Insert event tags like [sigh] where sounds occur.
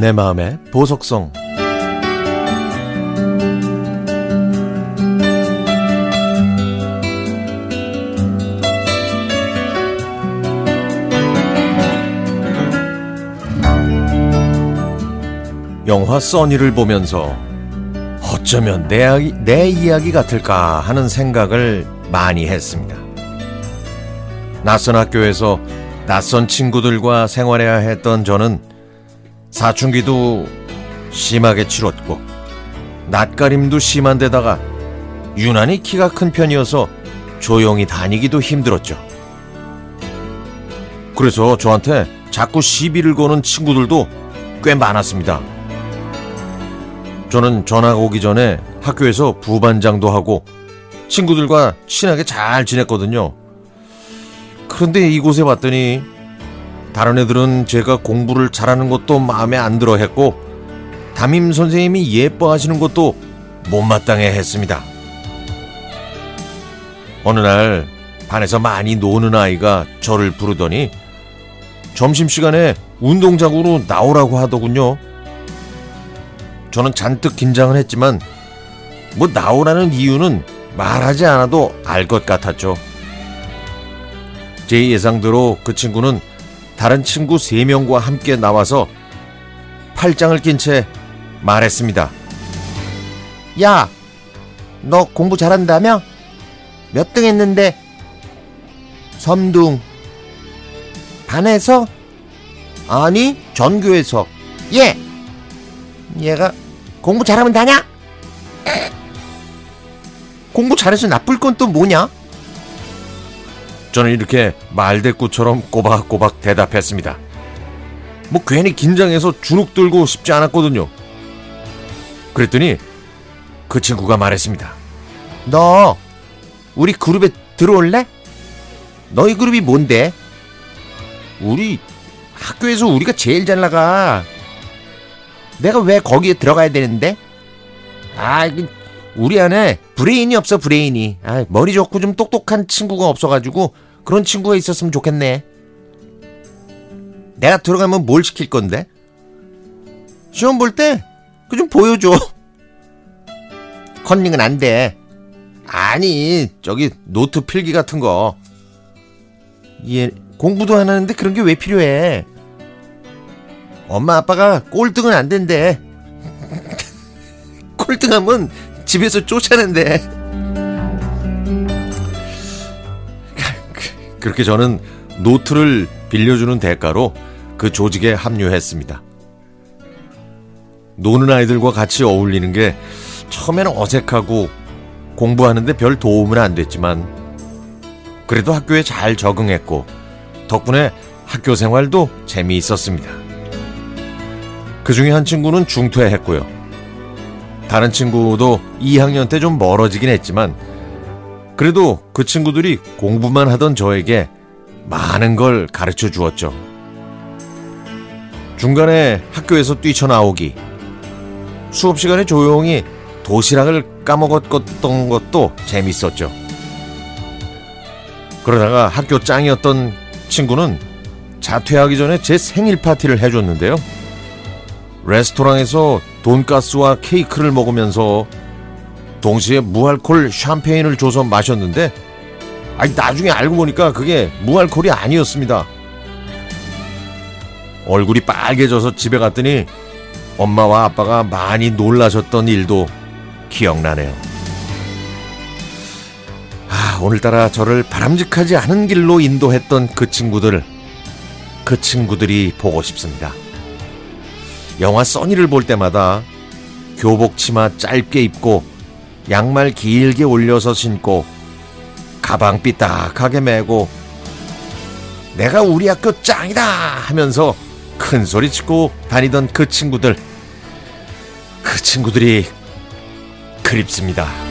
내 마음의 보석성 영화 써니를 보면서 어쩌면 내, 내 이야기 같을까 하는 생각을 많이 했습니다. 낯선 학교에서 낯선 친구들과 생활해야 했던 저는 사춘기도 심하게 치렀고 낯가림도 심한 데다가 유난히 키가 큰 편이어서 조용히 다니기도 힘들었죠. 그래서 저한테 자꾸 시비를 거는 친구들도 꽤 많았습니다. 저는 전학 오기 전에 학교에서 부반장도 하고 친구들과 친하게 잘 지냈거든요. 그런데 이곳에 왔더니 다른 애들은 제가 공부를 잘하는 것도 마음에 안 들어 했고 담임 선생님이 예뻐하시는 것도 못마땅해 했습니다. 어느 날 반에서 많이 노는 아이가 저를 부르더니 점심시간에 운동장으로 나오라고 하더군요. 저는 잔뜩 긴장을 했지만 뭐 나오라는 이유는 말하지 않아도 알 것 같았죠. 제 예상대로 그 친구는 다른 친구 3명과 함께 나와서 팔짱을 낀 채 말했습니다. 야, 너 공부 잘한다며? 몇 등 했는데? 섬둥. 반에서? 아니, 전교에서. 예! 얘가 공부 잘하면 다냐? 공부 잘해서 나쁠 건 또 뭐냐? 저는 이렇게 말대꾸처럼 꼬박꼬박 대답했습니다. 뭐 괜히 긴장해서 주눅 들고 싶지 않았거든요. 그랬더니 그 친구가 말했습니다. 너 우리 그룹에 들어올래? 너희 그룹이 뭔데? 우리 학교에서 우리가 제일 잘 나가. 내가 왜 거기에 들어가야 되는데? 아, 우리 안에 브레인이 없어, 브레인이. 아, 머리 좋고 좀 똑똑한 친구가 없어가지고 그런 친구가 있었으면 좋겠네. 내가 들어가면 뭘 시킬 건데? 시험 볼 때 그 좀 보여줘. [laughs] 컨닝은 안 돼. 아니, 저기 노트 필기 같은 거. 얘 공부도 안 하는데 그런 게 왜 필요해? 엄마 아빠가 꼴등은 안 된대. [laughs] 꼴등하면 집에서 쫓아낸대. 그렇게 저는 노트를 빌려주는 대가로 그 조직에 합류했습니다. 노는 아이들과 같이 어울리는 게 처음에는 어색하고 공부하는데 별 도움은 안 됐지만 그래도 학교에 잘 적응했고 덕분에 학교 생활도 재미있었습니다. 그 중에 한 친구는 중퇴했고요. 다른 친구도 2학년 때 좀 멀어지긴 했지만 그래도 그 친구들이 공부만 하던 저에게 많은 걸 가르쳐 주었죠. 중간에 학교에서 뛰쳐나오기, 수업 시간에 조용히 도시락을 까먹었던 것도 재밌었죠. 그러다가 학교 짱이었던 친구는 자퇴하기 전에 제 생일 파티를 해줬는데요. 레스토랑에서 돈가스와 케이크를 먹으면서 동시에 무알콜 샴페인을 줘서 마셨는데 아니 나중에 알고 보니까 그게 무알콜이 아니었습니다. 얼굴이 빨개져서 집에 갔더니 엄마와 아빠가 많이 놀라셨던 일도 기억나네요. 아, 오늘따라 저를 바람직하지 않은 길로 인도했던 그 친구들, 그 친구들이 보고 싶습니다. 영화 써니를 볼 때마다 교복 치마 짧게 입고 양말 길게 올려서 신고 가방 삐딱하게 메고 내가 우리 학교 짱이다 하면서 큰 소리 치고 다니던 그 친구들 그 친구들이 그립습니다.